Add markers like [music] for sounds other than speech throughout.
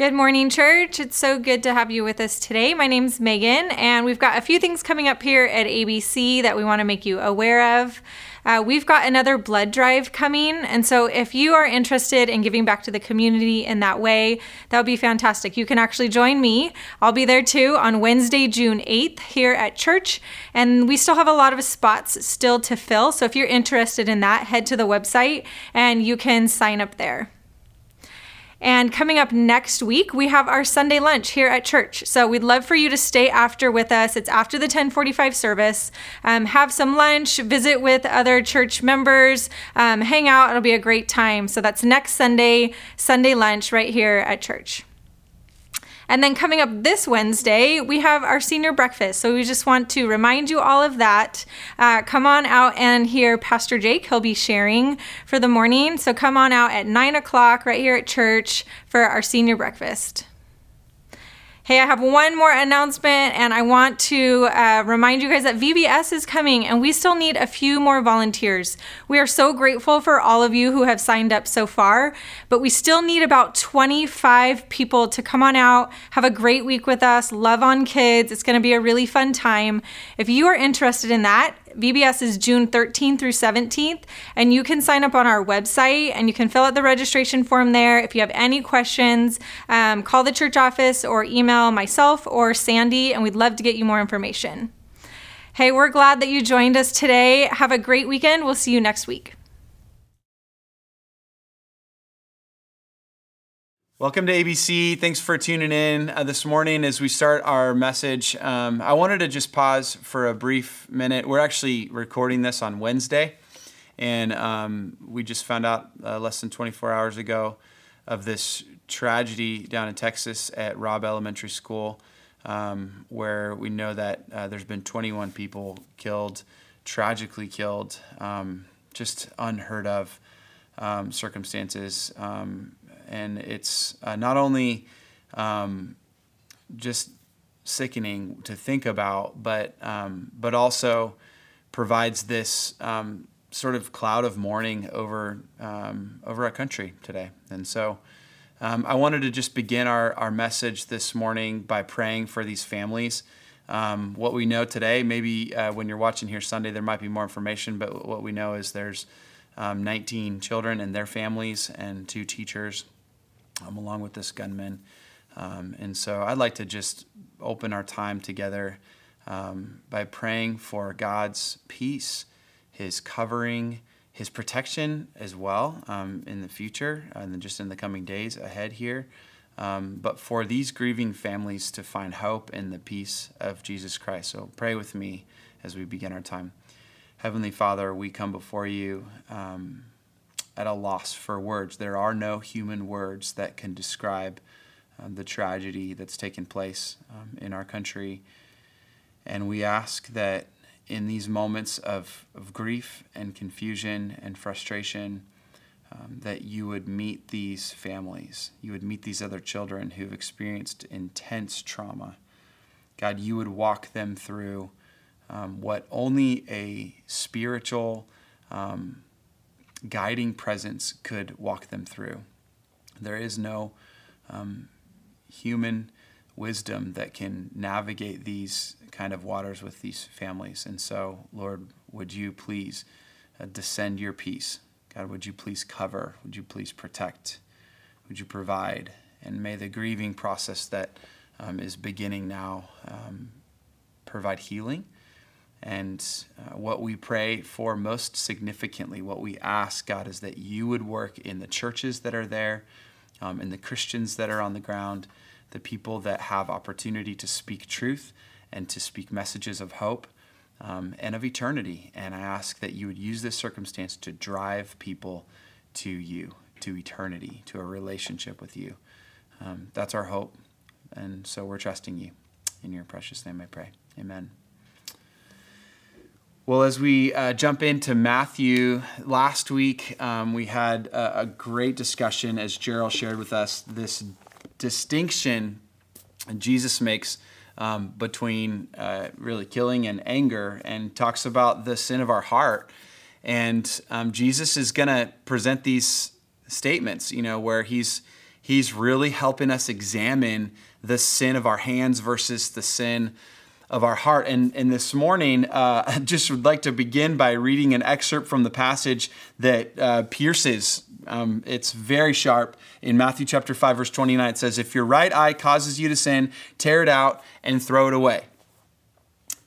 Good morning, church. It's so good to have you with us today. My name's Megan, and we've got a few things coming up here at ABC that we want to make you aware of. Uh, we've got another blood drive coming, and so if you are interested in giving back to the community in that way, that would be fantastic. You can actually join me. I'll be there too on Wednesday, June 8th here at church, and we still have a lot of spots still to fill. So if you're interested in that, head to the website and you can sign up there. And coming up next week, we have our Sunday lunch here at church. So we'd love for you to stay after with us. It's after the 1045 service. Um, have some lunch, visit with other church members, um, hang out. It'll be a great time. So that's next Sunday, Sunday lunch right here at church. And then coming up this Wednesday, we have our senior breakfast. So we just want to remind you all of that. Uh, come on out and hear Pastor Jake. He'll be sharing for the morning. So come on out at 9 o'clock right here at church for our senior breakfast. Hey, I have one more announcement, and I want to uh, remind you guys that VBS is coming, and we still need a few more volunteers. We are so grateful for all of you who have signed up so far, but we still need about 25 people to come on out, have a great week with us, love on kids. It's going to be a really fun time. If you are interested in that, VBS is June 13th through 17th, and you can sign up on our website and you can fill out the registration form there. If you have any questions, um, call the church office or email myself or Sandy, and we'd love to get you more information. Hey, we're glad that you joined us today. Have a great weekend. We'll see you next week. Welcome to ABC. Thanks for tuning in uh, this morning as we start our message. Um, I wanted to just pause for a brief minute. We're actually recording this on Wednesday, and um, we just found out uh, less than 24 hours ago of this tragedy down in Texas at Robb Elementary School, um, where we know that uh, there's been 21 people killed, tragically killed, um, just unheard of um, circumstances um, and it's uh, not only um, just sickening to think about, but um, but also provides this um, sort of cloud of mourning over um, over our country today. And so, um, I wanted to just begin our our message this morning by praying for these families. Um, what we know today, maybe uh, when you're watching here Sunday, there might be more information, but what we know is there's 19 children and their families and two teachers um, along with this gunman. Um, and so I'd like to just open our time together um, by praying for God's peace, His covering, His protection as well um, in the future and just in the coming days ahead here. Um, but for these grieving families to find hope in the peace of Jesus Christ. So pray with me as we begin our time. Heavenly Father, we come before you um, at a loss for words. There are no human words that can describe um, the tragedy that's taken place um, in our country. And we ask that in these moments of, of grief and confusion and frustration, um, that you would meet these families. You would meet these other children who've experienced intense trauma. God, you would walk them through um, what only a spiritual, um, guiding presence could walk them through. There is no um, human wisdom that can navigate these kind of waters with these families. And so, Lord, would you please uh, descend your peace? God, would you please cover? Would you please protect? Would you provide? And may the grieving process that um, is beginning now um, provide healing and uh, what we pray for most significantly, what we ask, God, is that you would work in the churches that are there, um, in the Christians that are on the ground, the people that have opportunity to speak truth and to speak messages of hope um, and of eternity. And I ask that you would use this circumstance to drive people to you, to eternity, to a relationship with you. Um, that's our hope. And so we're trusting you. In your precious name I pray. Amen. Well, as we uh, jump into Matthew, last week um, we had a, a, great discussion, as Gerald shared with us, this distinction Jesus makes um, between uh, really killing and anger and talks about the sin of our heart. And um, Jesus is going to present these statements, you know, where he's He's really helping us examine the sin of our hands versus the sin of our heart. And, and this morning, uh, [laughs] I just would like to begin by reading an excerpt from the passage that uh, pierces. Um, it's very sharp. In Matthew chapter 5, verse 29, it says, If your right eye causes you to sin, tear it out and throw it away.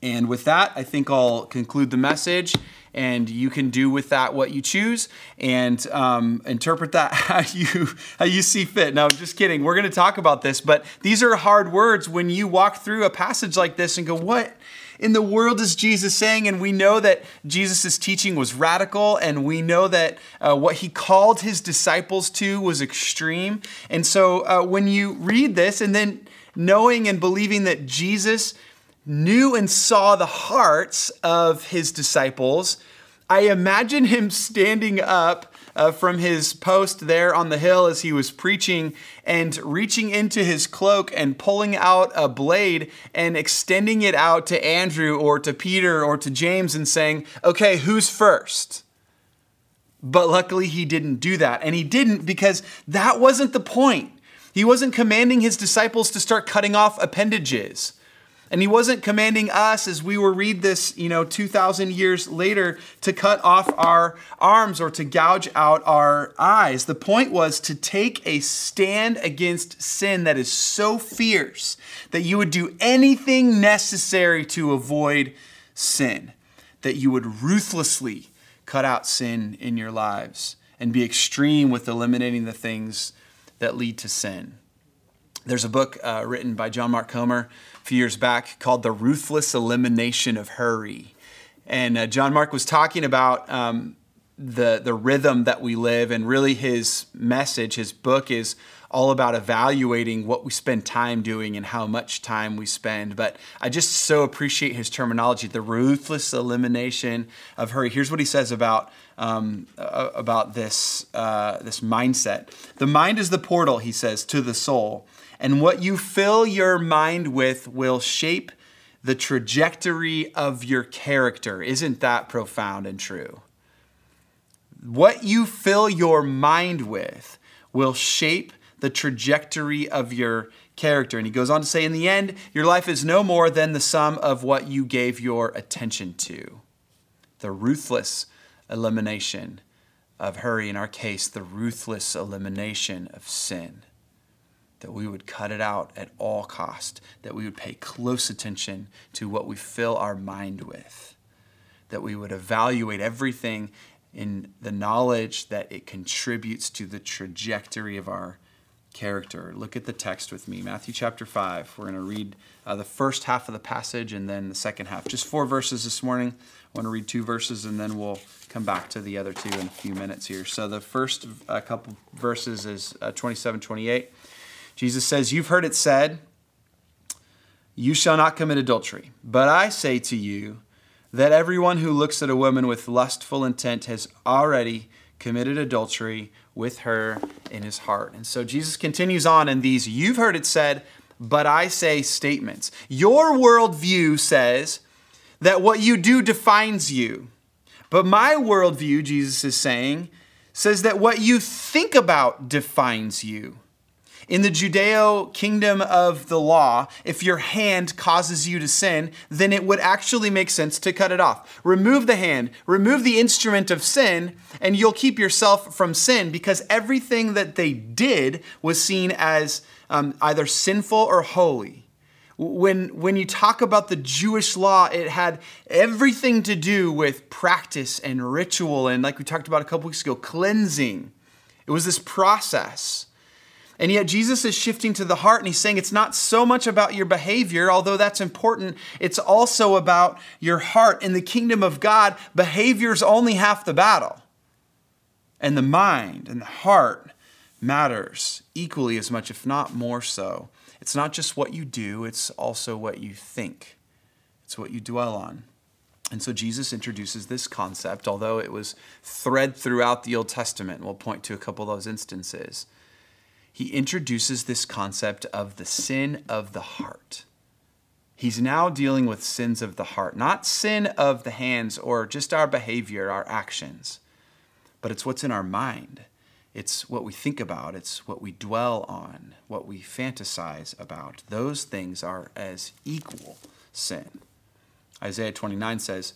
And with that, I think I'll conclude the message and you can do with that what you choose and um, interpret that [laughs] how you how you see fit. No, just kidding. We're going to talk about this, but these are hard words when you walk through a passage like this and go, "What in the world is Jesus saying?" And we know that Jesus' teaching was radical, and we know that uh, what he called his disciples to was extreme. And so uh, when you read this, and then knowing and believing that Jesus knew and saw the hearts of his disciples, I imagine him standing up uh, from his post there on the hill as he was preaching and reaching into his cloak and pulling out a blade and extending it out to Andrew or to Peter or to James and saying, Okay, who's first? But luckily, he didn't do that. And he didn't because that wasn't the point. He wasn't commanding his disciples to start cutting off appendages. And he wasn't commanding us as we were read this, you know, 2,000 years later to cut off our arms or to gouge out our eyes. The point was to take a stand against sin that is so fierce that you would do anything necessary to avoid sin, that you would ruthlessly cut out sin in your lives and be extreme with eliminating the things that lead to sin. There's a book uh, written by John Mark Comer few years back called The Ruthless Elimination of Hurry. And uh, John Mark was talking about um, the, the rhythm that we live, and really his message, his book is all about evaluating what we spend time doing and how much time we spend. But I just so appreciate his terminology, the ruthless elimination of hurry. Here's what he says about um, about this uh, this mindset. The mind is the portal, he says, to the soul. And what you fill your mind with will shape the trajectory of your character. Isn't that profound and true? What you fill your mind with will shape the trajectory of your character. And he goes on to say, in the end, your life is no more than the sum of what you gave your attention to. The ruthless elimination of hurry, in our case, the ruthless elimination of sin that we would cut it out at all cost, that we would pay close attention to what we fill our mind with, that we would evaluate everything in the knowledge that it contributes to the trajectory of our character. Look at the text with me, Matthew chapter 5. We're going to read uh, the first half of the passage and then the second half. Just four verses this morning. I want to read two verses and then we'll come back to the other two in a few minutes here. So the first uh, couple verses is uh, 27, 28. Jesus says, You've heard it said, You shall not commit adultery. But I say to you that everyone who looks at a woman with lustful intent has already committed adultery with her in his heart. And so Jesus continues on in these, You've heard it said, but I say statements. Your worldview says that what you do defines you. But my worldview, Jesus is saying, says that what you think about defines you. In the Judeo kingdom of the law, if your hand causes you to sin, then it would actually make sense to cut it off. Remove the hand, remove the instrument of sin, and you'll keep yourself from sin because everything that they did was seen as um, either sinful or holy. When, when you talk about the Jewish law, it had everything to do with practice and ritual, and like we talked about a couple weeks ago, cleansing. It was this process. And yet, Jesus is shifting to the heart and he's saying it's not so much about your behavior, although that's important. It's also about your heart. In the kingdom of God, behavior's only half the battle. And the mind and the heart matters equally as much, if not more so. It's not just what you do, it's also what you think, it's what you dwell on. And so Jesus introduces this concept, although it was thread throughout the Old Testament. We'll point to a couple of those instances he introduces this concept of the sin of the heart. He's now dealing with sins of the heart, not sin of the hands or just our behavior, our actions, but it's what's in our mind. It's what we think about, it's what we dwell on, what we fantasize about. Those things are as equal sin. Isaiah 29 says,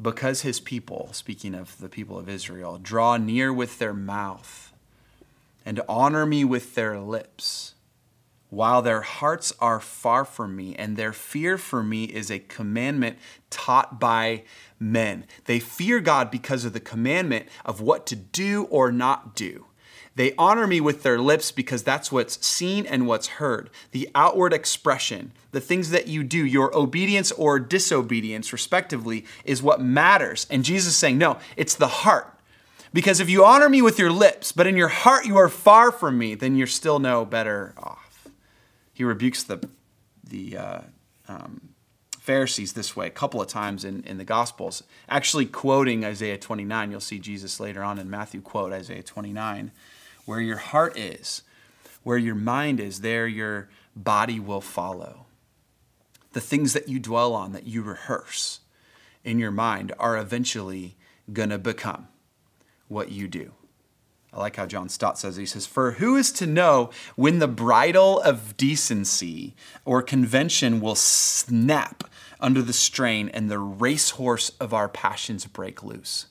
Because his people, speaking of the people of Israel, draw near with their mouth and honor me with their lips, while their hearts are far from me, and their fear for me is a commandment taught by men. They fear God because of the commandment of what to do or not do. They honor me with their lips because that's what's seen and what's heard. The outward expression, the things that you do, your obedience or disobedience, respectively, is what matters. And Jesus is saying, no, it's the heart. Because if you honor me with your lips, but in your heart you are far from me, then you're still no better off. He rebukes the, the uh, um, Pharisees this way a couple of times in, in the Gospels, actually quoting Isaiah 29. You'll see Jesus later on in Matthew quote Isaiah 29. Where your heart is, where your mind is, there your body will follow. The things that you dwell on, that you rehearse in your mind, are eventually going to become what you do. I like how John Stott says, he says, For who is to know when the bridle of decency or convention will snap under the strain and the racehorse of our passions break loose?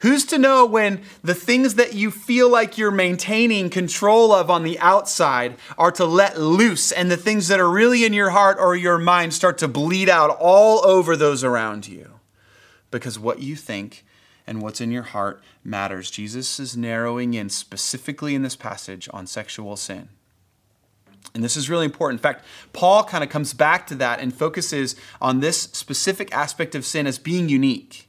Who's to know when the things that you feel like you're maintaining control of on the outside are to let loose, and the things that are really in your heart or your mind start to bleed out all over those around you? Because what you think and what's in your heart matters. Jesus is narrowing in specifically in this passage on sexual sin. And this is really important. In fact, Paul kind of comes back to that and focuses on this specific aspect of sin as being unique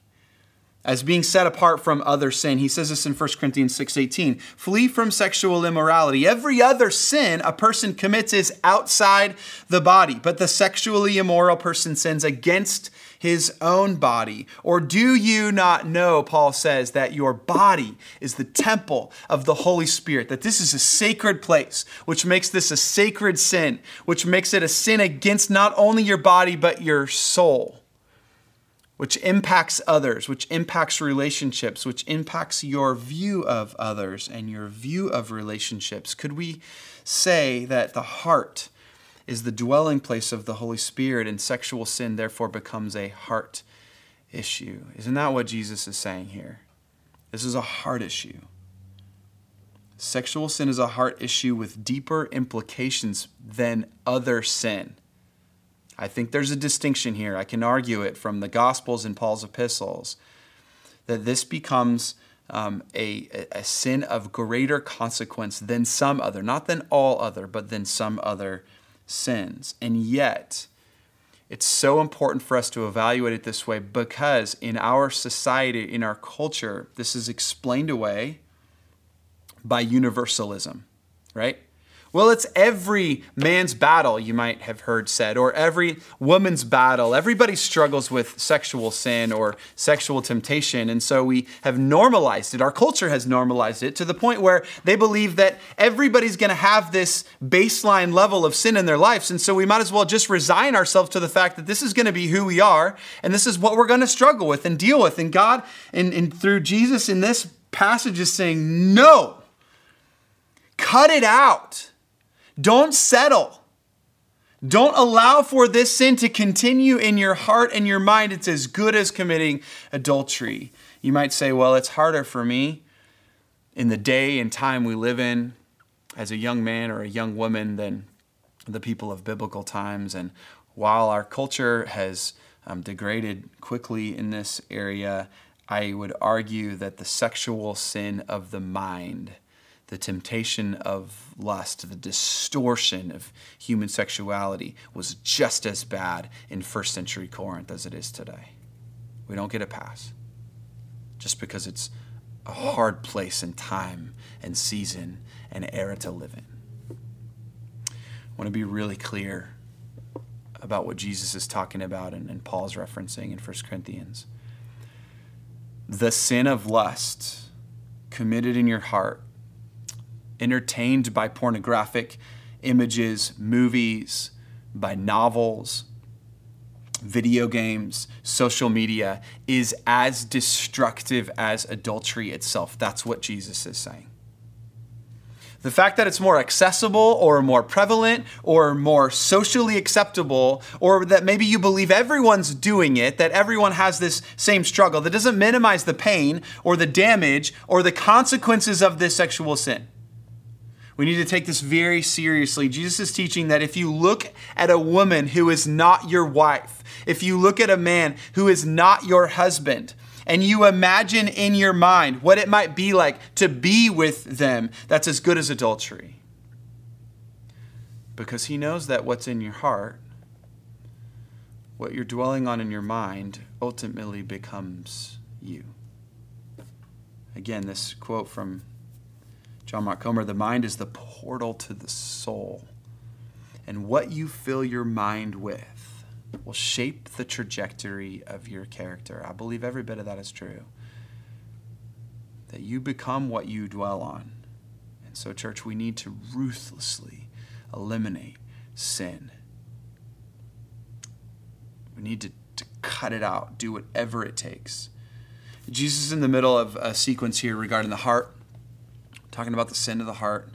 as being set apart from other sin. He says this in 1 Corinthians 6:18. Flee from sexual immorality. Every other sin a person commits is outside the body, but the sexually immoral person sins against his own body. Or do you not know, Paul says, that your body is the temple of the Holy Spirit, that this is a sacred place, which makes this a sacred sin, which makes it a sin against not only your body, but your soul which impacts others, which impacts relationships, which impacts your view of others and your view of relationships. Could we say that the heart is the dwelling place of the Holy Spirit and sexual sin therefore becomes a heart issue? Isn't that what Jesus is saying here? This is a heart issue. Sexual sin is a heart issue with deeper implications than other sin. I think there's a distinction here. I can argue it from the Gospels and Paul's epistles that this becomes um, a, a sin of greater consequence than some other, not than all other, but than some other sins. And yet, it's so important for us to evaluate it this way because in our society, in our culture, this is explained away by universalism, right? Well, it's every man's battle, you might have heard said, or every woman's battle. Everybody struggles with sexual sin or sexual temptation. And so we have normalized it. Our culture has normalized it to the point where they believe that everybody's going to have this baseline level of sin in their lives. And so we might as well just resign ourselves to the fact that this is going to be who we are and this is what we're going to struggle with and deal with. And God, and, and through Jesus in this passage, is saying, no, cut it out. Don't settle. Don't allow for this sin to continue in your heart and your mind. It's as good as committing adultery. You might say, well, it's harder for me in the day and time we live in as a young man or a young woman than the people of biblical times. And while our culture has um, degraded quickly in this area, I would argue that the sexual sin of the mind the temptation of lust, the distortion of human sexuality was just as bad in first century Corinth as it is today. We don't get a pass just because it's a hard place and time and season and era to live in. I want to be really clear about what Jesus is talking about and, and Paul's referencing in 1 Corinthians. The sin of lust committed in your heart entertained by pornographic images, movies, by novels, video games, social media is as destructive as adultery itself. That's what Jesus is saying. The fact that it's more accessible or more prevalent or more socially acceptable, or that maybe you believe everyone's doing it, that everyone has this same struggle, that doesn't minimize the pain or the damage or the consequences of this sexual sin. We need to take this very seriously. Jesus is teaching that if you look at a woman who is not your wife, if you look at a man who is not your husband, and you imagine in your mind what it might be like to be with them, that's as good as adultery. Because he knows that what's in your heart, what you're dwelling on in your mind, ultimately becomes you. Again, this quote from John Mark Comer the mind is the portal to the soul. And what you fill your mind with will shape the trajectory of your character. I believe every bit of that is true. That you become what you dwell on. And so, church, we need to ruthlessly eliminate sin. We need to, to cut it out, do whatever it takes. Jesus is in the middle of a sequence here regarding the heart, talking about the sin of the heart.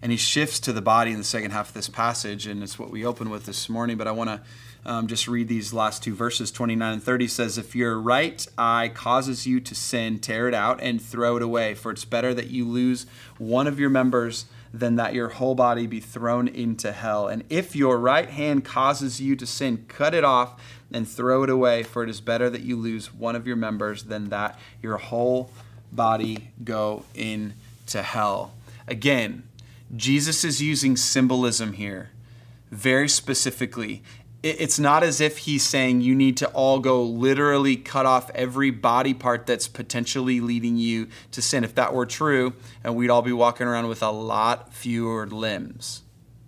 And he shifts to the body in the second half of this passage, and it's what we open with this morning. But I want to um, just read these last two verses 29 and 30 says if your right eye causes you to sin tear it out and throw it away for it's better that you lose one of your members than that your whole body be thrown into hell and if your right hand causes you to sin cut it off and throw it away for it is better that you lose one of your members than that your whole body go into hell again jesus is using symbolism here very specifically it's not as if he's saying you need to all go literally cut off every body part that's potentially leading you to sin. If that were true, and we'd all be walking around with a lot fewer limbs,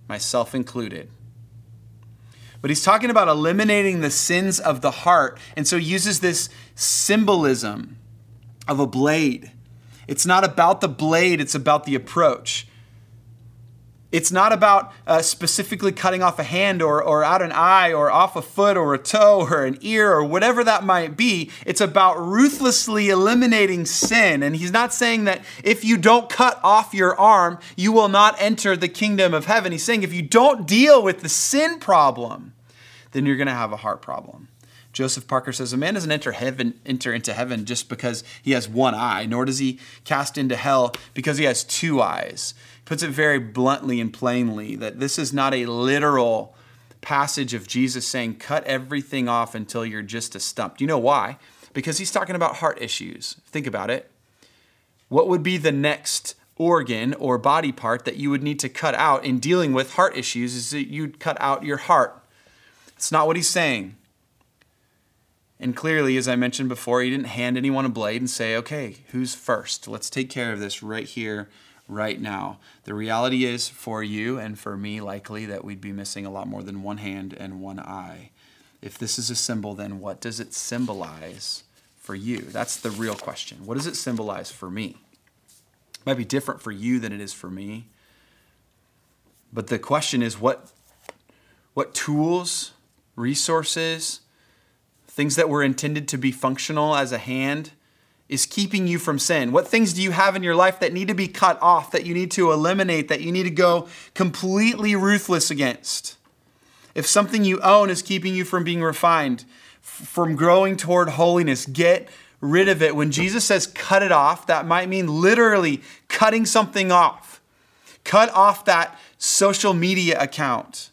myself included. But he's talking about eliminating the sins of the heart, and so uses this symbolism of a blade. It's not about the blade, it's about the approach. It's not about uh, specifically cutting off a hand or, or out an eye or off a foot or a toe [laughs] or an ear or whatever that might be. It's about ruthlessly eliminating sin. And he's not saying that if you don't cut off your arm, you will not enter the kingdom of heaven. He's saying if you don't deal with the sin problem, then you're going to have a heart problem. Joseph Parker says, A man doesn't enter heaven, enter into heaven just because he has one eye, nor does he cast into hell because he has two eyes He puts it very bluntly and plainly that this is not a literal passage of Jesus saying, cut everything off until you're just a stump. Do you know why? Because he's talking about heart issues. Think about it. What would be the next organ or body part that you would need to cut out in dealing with heart issues is that you'd cut out your heart. It's not what he's saying. And clearly, as I mentioned before, he didn't hand anyone a blade and say, okay, who's first? Let's take care of this right here right now. The reality is for you and for me, likely, that we'd be missing a lot more than one hand and one eye. If this is a symbol, then what does it symbolize for you? That's the real question. What does it symbolize for me? It might be different for you than it is for me. But the question is what, what tools, resources, things that were intended to be functional as a hand, is keeping you from sin? What things do you have in your life that need to be cut off, that you need to eliminate, that you need to go completely ruthless against? If something you own is keeping you from being refined, from growing toward holiness, get rid of it. When Jesus says cut it off, that might mean literally cutting something off. Cut off that social media account.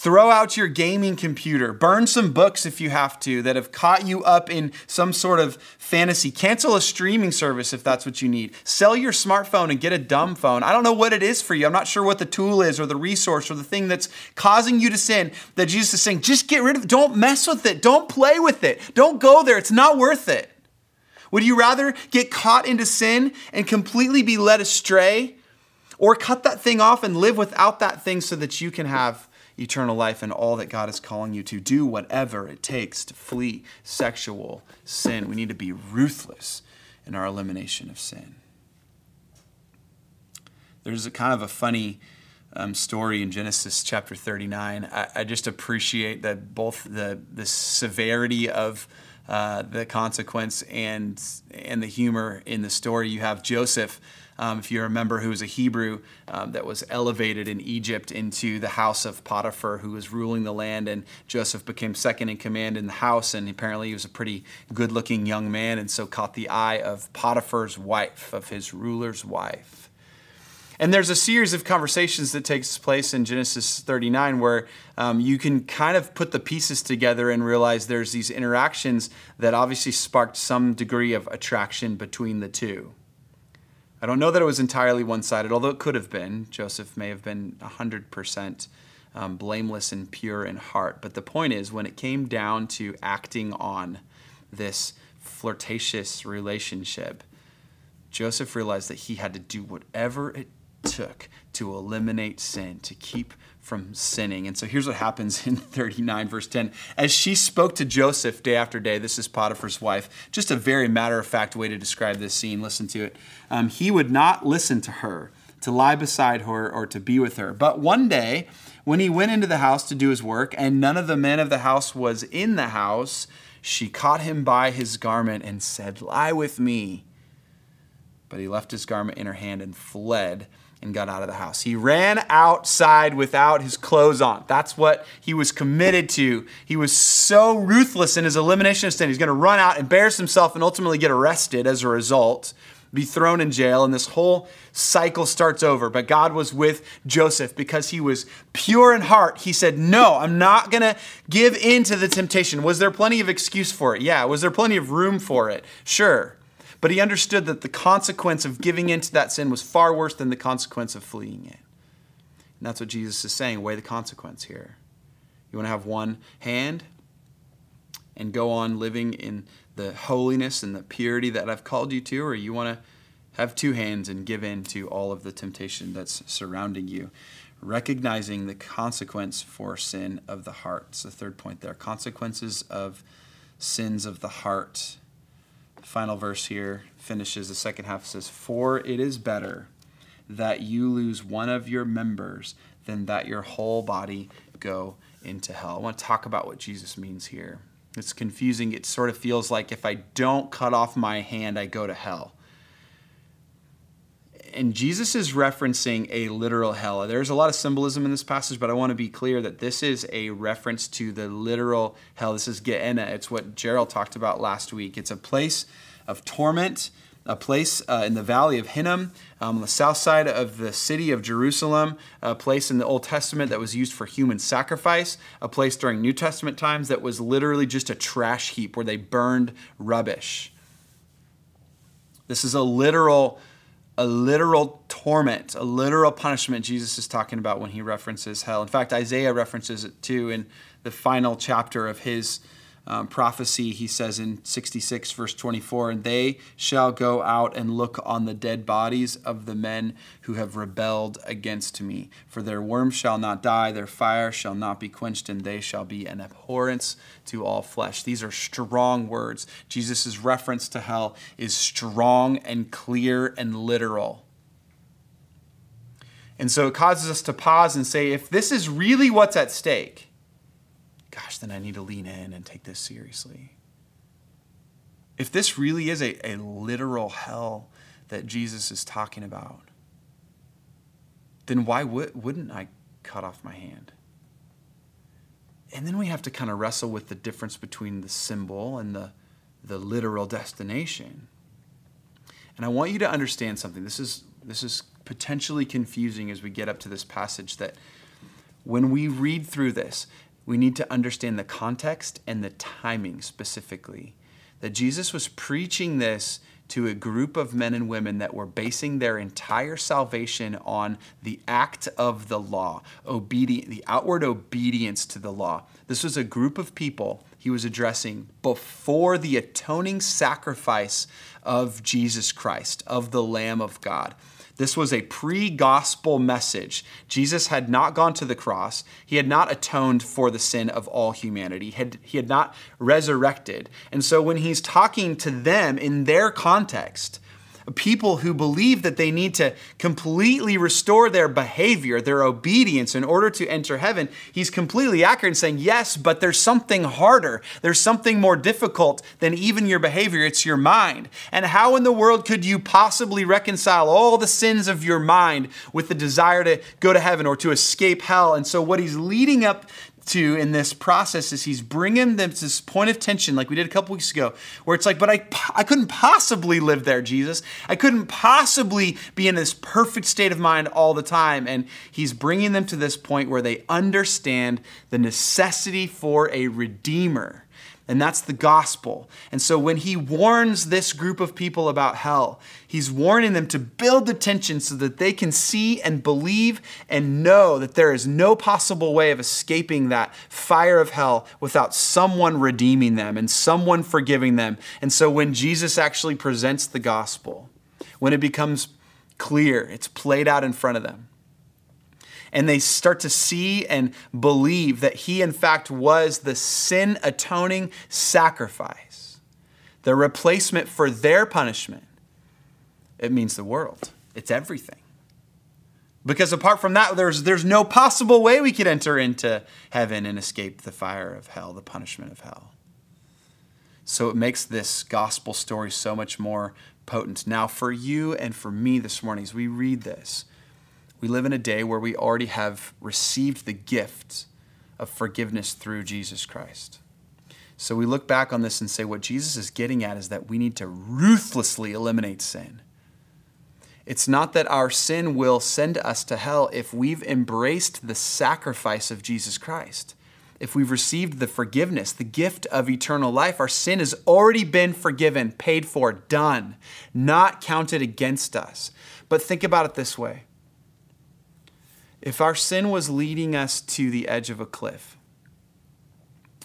Throw out your gaming computer. Burn some books if you have to that have caught you up in some sort of fantasy. Cancel a streaming service if that's what you need. Sell your smartphone and get a dumb phone. I don't know what it is for you. I'm not sure what the tool is or the resource or the thing that's causing you to sin that Jesus is saying, just get rid of it. Don't mess with it. Don't play with it. Don't go there. It's not worth it. Would you rather get caught into sin and completely be led astray or cut that thing off and live without that thing so that you can have eternal life and all that God is calling you to. Do whatever it takes to flee sexual sin. We need to be ruthless in our elimination of sin. There's a kind of a funny um, story in Genesis chapter 39. I, I, just appreciate that both the, the severity of uh, the consequence and, and the humor in the story. You have Joseph um, if you remember, who was a Hebrew um, that was elevated in Egypt into the house of Potiphar, who was ruling the land, and Joseph became second in command in the house. And apparently, he was a pretty good looking young man, and so caught the eye of Potiphar's wife, of his ruler's wife. And there's a series of conversations that takes place in Genesis 39 where um, you can kind of put the pieces together and realize there's these interactions that obviously sparked some degree of attraction between the two. I don't know that it was entirely one sided, although it could have been. Joseph may have been 100% um, blameless and pure in heart. But the point is, when it came down to acting on this flirtatious relationship, Joseph realized that he had to do whatever it took to eliminate sin, to keep from sinning. And so here's what happens [laughs] in 39, verse 10. As she spoke to Joseph day after day, this is Potiphar's wife, just a very matter of fact way to describe this scene. Listen to it. Um, he would not listen to her, to lie beside her, or to be with her. But one day, when he went into the house to do his work, and none of the men of the house was in the house, she caught him by his garment and said, Lie with me. But he left his garment in her hand and fled and got out of the house. He ran outside without his clothes on. That's what he was committed to. He was so ruthless in his elimination of. He's going to run out, embarrass himself, and ultimately get arrested as a result, be thrown in jail, and this whole cycle starts over. But God was with Joseph because he was pure in heart. He said, No, I'm not going to give in to the temptation. Was there plenty of excuse for it? Yeah. Was there plenty of room for it? Sure. But he understood that the consequence of giving into that sin was far worse than the consequence of fleeing it. And that's what Jesus is saying weigh the consequence here. You want to have one hand and go on living in the holiness and the purity that I've called you to, or you want to have two hands and give in to all of the temptation that's surrounding you. Recognizing the consequence for sin of the heart. It's the third point there. Consequences of sins of the heart final verse here finishes the second half says, For it is better that you lose one of your members than that your whole body go into hell. I want to talk about what Jesus means here. It's confusing. It sort of feels like if I don't cut off my hand, I go to hell. And Jesus is referencing a literal hell. There's a lot of symbolism in this passage, but I want to be clear that this is a reference to the literal hell. This is Gehenna. It's what Gerald talked about last week. It's a place of torment, a place uh, in the valley of Hinnom, um, on the south side of the city of Jerusalem, a place in the Old Testament that was used for human sacrifice, a place during New Testament times that was literally just a trash heap where they burned rubbish. This is a literal a literal torment, a literal punishment Jesus is talking about when he references hell. In fact, Isaiah references it too in the final chapter of his um, prophecy, he says in 66, verse 24, and they shall go out and look on the dead bodies of the men who have rebelled against me. For their worm shall not die, their fire shall not be quenched, and they shall be an abhorrence to all flesh. These are strong words. Jesus' reference to hell is strong and clear and literal. And so it causes us to pause and say, if this is really what's at stake, gosh, then I need to lean in and take this seriously. If this really is a, a literal hell that Jesus is talking about, then why would, wouldn't I cut off my hand? And then we have to kind of wrestle with the difference between the symbol and the, the literal destination. And I want you to understand something. This is, this is potentially confusing as we get up to this passage that when we read through this, we need to understand the context and the timing specifically. That Jesus was preaching this to a group of men and women that were basing their entire salvation on the act of the law, obedient, the outward obedience to the law. This was a group of people he was addressing before the atoning sacrifice of Jesus Christ, of the Lamb of God. This was a pre gospel message. Jesus had not gone to the cross, he had not atoned for the sin of all humanity, he had, he had not resurrected. And so when he's talking to them in their context, people who believe that they need to completely restore their behavior, their obedience in order to enter heaven, he's completely accurate in saying, yes, but there's something harder. There's something more difficult than even your behavior. It's your mind. And how in the world could you possibly reconcile all the sins of your mind with the desire to go to heaven or to escape hell? And so, what he's leading up to in this process is he's bringing them to this point of tension like we did a couple weeks ago where it's like but I, I couldn't possibly live there jesus. I couldn't possibly be in this perfect state of mind all the time. And he's bringing them to this point where they understand the necessity for a redeemer and that's the gospel. And so when he warns this group of people about hell, he's warning them to build the tension so that they can see and believe and know that there is no possible way of escaping that fire of hell without someone redeeming them and someone forgiving them. And so when Jesus actually presents the gospel, when it becomes clear, it's played out in front of them and they start to see and believe that he, in fact, was the sin atoning sacrifice, the replacement for their punishment, it means the world. It's everything. Because apart from that, there's, there's no possible way we could enter into heaven and escape the fire of hell, the punishment of hell. So it makes this gospel story so much more potent. Now, for you and for me this morning, as we read this, we live in a day where we already have received the gift of forgiveness through Jesus Christ. So we look back on this and say what Jesus is getting at is that we need to ruthlessly eliminate sin. It's not that our sin will send us to hell if we've embraced the sacrifice of Jesus Christ. If we've received the forgiveness, the gift of eternal life, our sin has already been forgiven, paid for, done, not counted against us. But think about it this way if our sin was leading us to the edge of a cliff,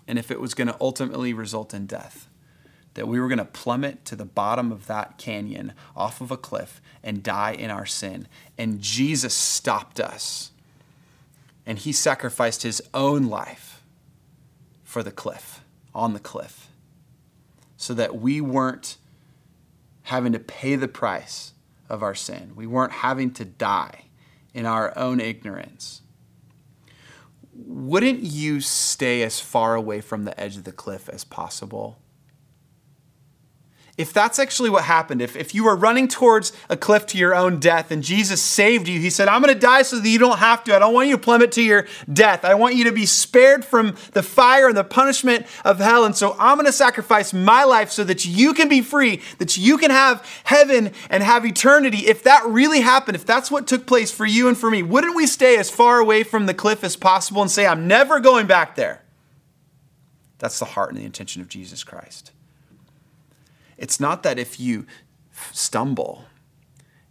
and if it was going to ultimately result in death, that we were going to plummet to the bottom of that canyon off of a cliff and die in our sin. And Jesus stopped us. And he sacrificed his own life for the cliff, on the cliff, so that we weren't having to pay the price of our sin. We weren't having to die in our own ignorance, wouldn't you stay as far away from the edge of the cliff as possible? If that's actually what happened, if, if you were running towards a cliff to your own death and Jesus saved you, he said, I'm going to die so that you don't have to. I don't want you to plummet to your death. I want you to be spared from the fire and the punishment of hell. And so I'm going to sacrifice my life so that you can be free, that you can have heaven and have eternity. If that really happened, if that's what took place for you and for me, wouldn't we stay as far away from the cliff as possible and say, I'm never going back there? That's the heart and the intention of Jesus Christ. It's not that if you stumble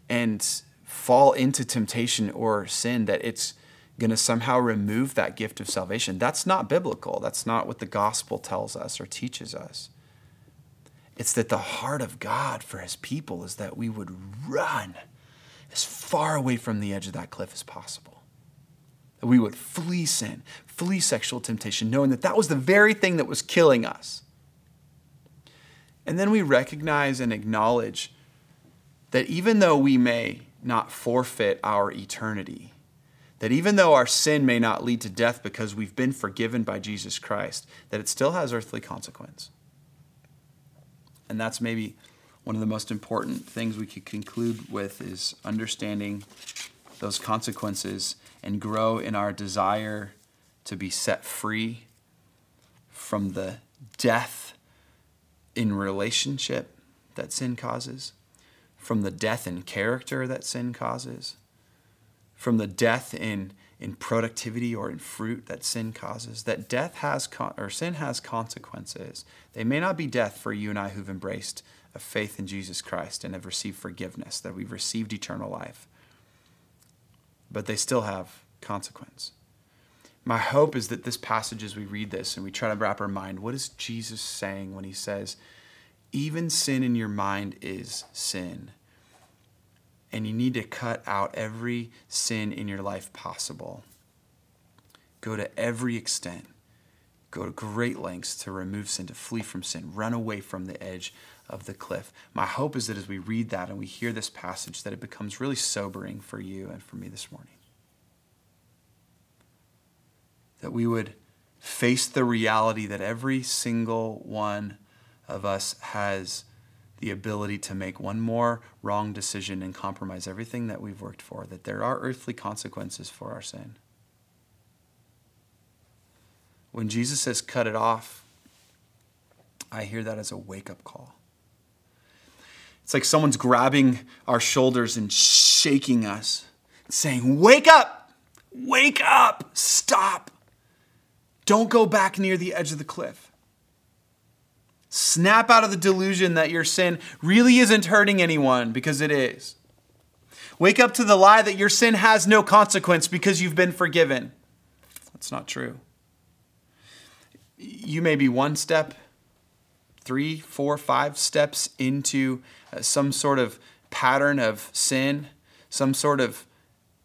and fall into temptation or sin, that it's going to somehow remove that gift of salvation. That's not biblical. That's not what the gospel tells us or teaches us. It's that the heart of God for his people is that we would run as far away from the edge of that cliff as possible. That we would flee sin, flee sexual temptation, knowing that that was the very thing that was killing us. And then we recognize and acknowledge that even though we may not forfeit our eternity, that even though our sin may not lead to death because we've been forgiven by Jesus Christ, that it still has earthly consequence. And that's maybe one of the most important things we could conclude with is understanding those consequences and grow in our desire to be set free from the death in relationship that sin causes, from the death in character that sin causes, from the death in, in productivity or in fruit that sin causes, that death has con- or sin has consequences. They may not be death for you and I who've embraced a faith in Jesus Christ and have received forgiveness, that we've received eternal life, but they still have consequence. My hope is that this passage, as we read this and we try to wrap our mind, what is Jesus saying when he says, even sin in your mind is sin? And you need to cut out every sin in your life possible. Go to every extent. go to great lengths to remove sin, to flee from sin, run away from the edge of the cliff. My hope is that as we read that and we hear this passage, that it becomes really sobering for you and for me this morning. That we would face the reality that every single one of us has the ability to make one more wrong decision and compromise everything that we've worked for, that there are earthly consequences for our sin. When Jesus says cut it off, I hear that as a wake up call. It's like someone's grabbing our shoulders and shaking us, saying, Wake up! Wake up! Stop! Don't go back near the edge of the cliff. Snap out of the delusion that your sin really isn't hurting anyone because it is. Wake up to the lie that your sin has no consequence because you've been forgiven. That's not true. You may be one step, three, four, five steps into uh, some sort of pattern of sin, some sort of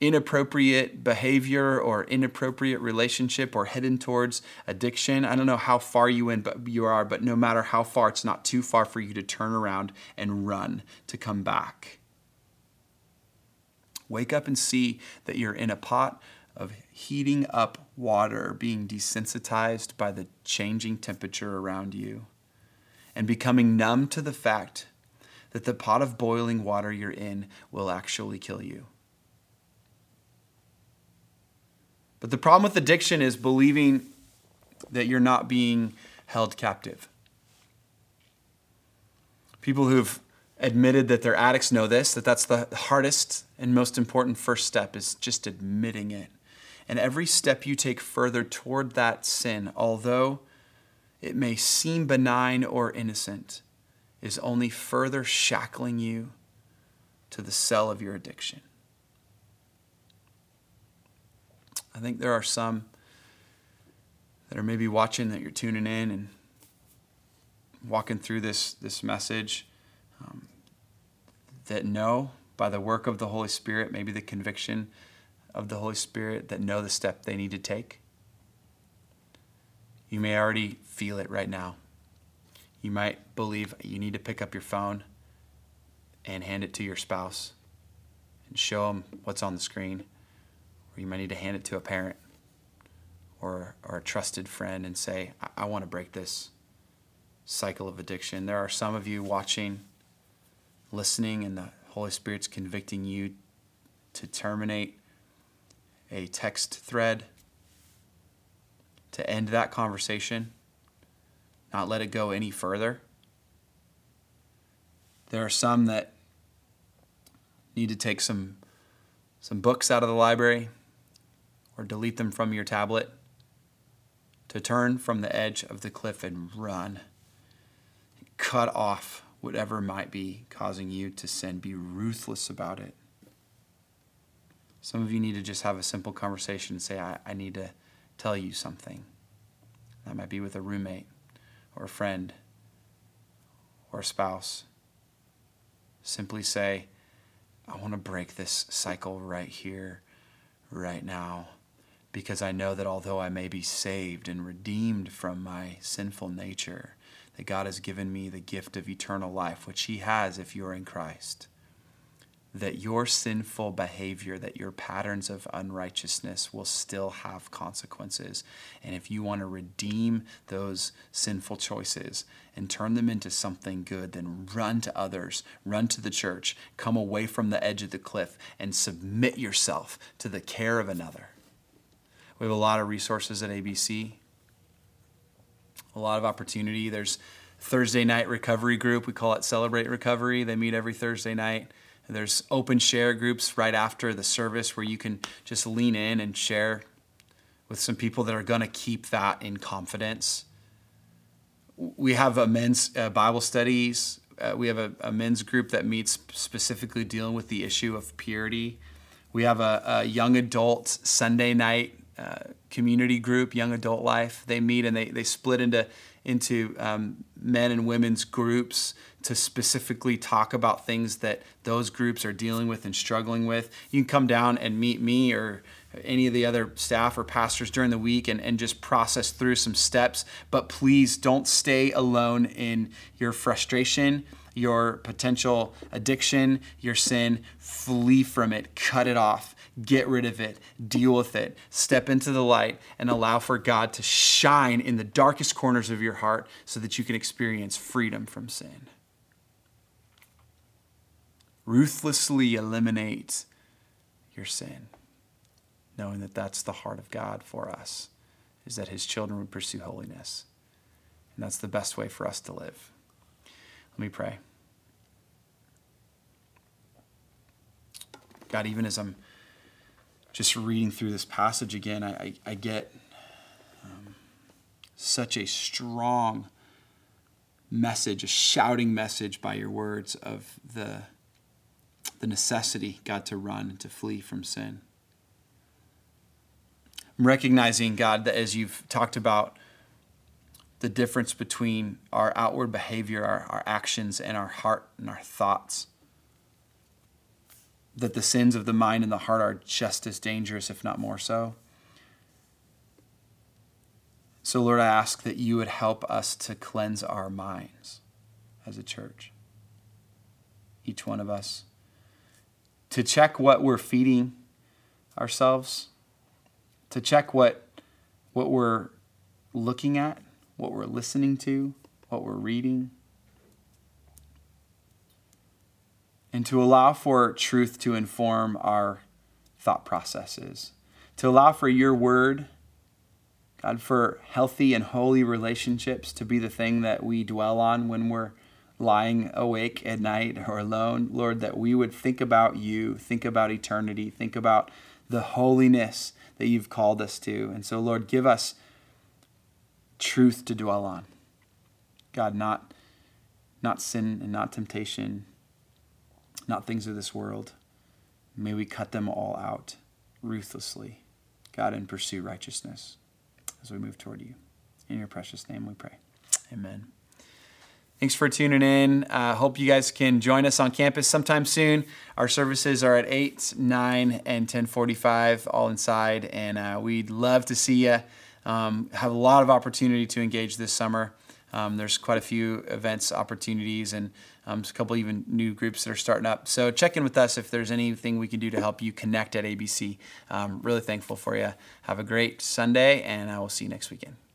inappropriate behavior or inappropriate relationship or heading towards addiction. I don't know how far you in but you are, but no matter how far, it's not too far for you to turn around and run to come back. Wake up and see that you're in a pot of heating up water, being desensitized by the changing temperature around you, and becoming numb to the fact that the pot of boiling water you're in will actually kill you. But the problem with addiction is believing that you're not being held captive. People who've admitted that they're addicts know this, that that's the hardest and most important first step is just admitting it. And every step you take further toward that sin, although it may seem benign or innocent, is only further shackling you to the cell of your addiction. I think there are some that are maybe watching that you're tuning in and walking through this, this message um, that know by the work of the Holy Spirit, maybe the conviction of the Holy Spirit that know the step they need to take. You may already feel it right now. You might believe you need to pick up your phone and hand it to your spouse and show them what's on the screen. You might need to hand it to a parent or, or a trusted friend and say, I, I want to break this cycle of addiction. There are some of you watching, listening, and the Holy Spirit's convicting you to terminate a text thread to end that conversation, not let it go any further. There are some that need to take some some books out of the library or delete them from your tablet to turn from the edge of the cliff and run. Cut off whatever might be causing you to sin. Be ruthless about it. Some of you need to just have a simple conversation and say, I, I need to tell you something. That might be with a roommate or a friend or a spouse. Simply say, I want to break this cycle right here, right now, because I know that although I may be saved and redeemed from my sinful nature, that God has given me the gift of eternal life, which He has if you're in Christ that your sinful behavior, that your patterns of unrighteousness will still have consequences. And if you want to redeem those sinful choices and turn them into something good, then run to others, run to the church, come away from the edge of the cliff, and submit yourself to the care of another. We have a lot of resources at ABC, a lot of opportunity. There's Thursday night recovery group. We call it Celebrate Recovery. They meet every Thursday night. There's open share groups right after the service where you can just lean in and share with some people that are going to keep that in confidence. We have a men's uh, Bible studies. Uh, we have a, a, men's group that meets specifically dealing with the issue of purity. We have a, a young adult Sunday night uh, community group, Young Adult Life. They meet and they, they split into into um, men and women's groups to specifically talk about things that those groups are dealing with and struggling with. You can come down and meet me or any of the other staff or pastors during the week and, and just process through some steps. But please don't stay alone in your frustration, your potential addiction, your sin. Flee from it, cut it off, get rid of it, deal with it, step into the light, and allow for God to shine in the darkest corners of your heart so that you can experience freedom from sin. Ruthlessly eliminate your sin knowing that that's the heart of God for us, is that his children would pursue holiness. And that's the best way for us to live. Let me pray. God, even as I'm just reading through this passage again, I, I, I get um, such a strong message, a shouting message by your words of the, the necessity, God, to run and to flee from sin. I'm recognizing, God, that as you've talked about the difference between our outward behavior, our, our actions, and our heart and our thoughts, that the sins of the mind and the heart are just as dangerous, if not more so. So, Lord, I ask that you would help us to cleanse our minds as a church, each one of us, to check what we're feeding ourselves to check what what we're looking at, what we're listening to, what we're reading, and to allow for truth to inform our thought processes, to allow for your word, God, for healthy and holy relationships to be the thing that we dwell on when we're lying awake at night or alone. Lord, that we would think about you, think about eternity, think about the holiness that you've called us to. And so, Lord, give us truth to dwell on. God, not, not sin and not temptation, not things of this world. May we cut them all out ruthlessly, God, and pursue righteousness as we move toward you. In your precious name we pray. Amen. Thanks for tuning in. I uh, hope you guys can join us on campus sometime soon. Our services are at 8, 9, and 1045 all inside, and uh, we'd love to see you. Um, have a lot of opportunity to engage this summer. Um, there's quite a few events, opportunities, and um, a couple even new groups that are starting up. So check in with us if there's anything we can do to help you connect at ABC. Um, really thankful for you. Have a great Sunday, and I will see you next weekend.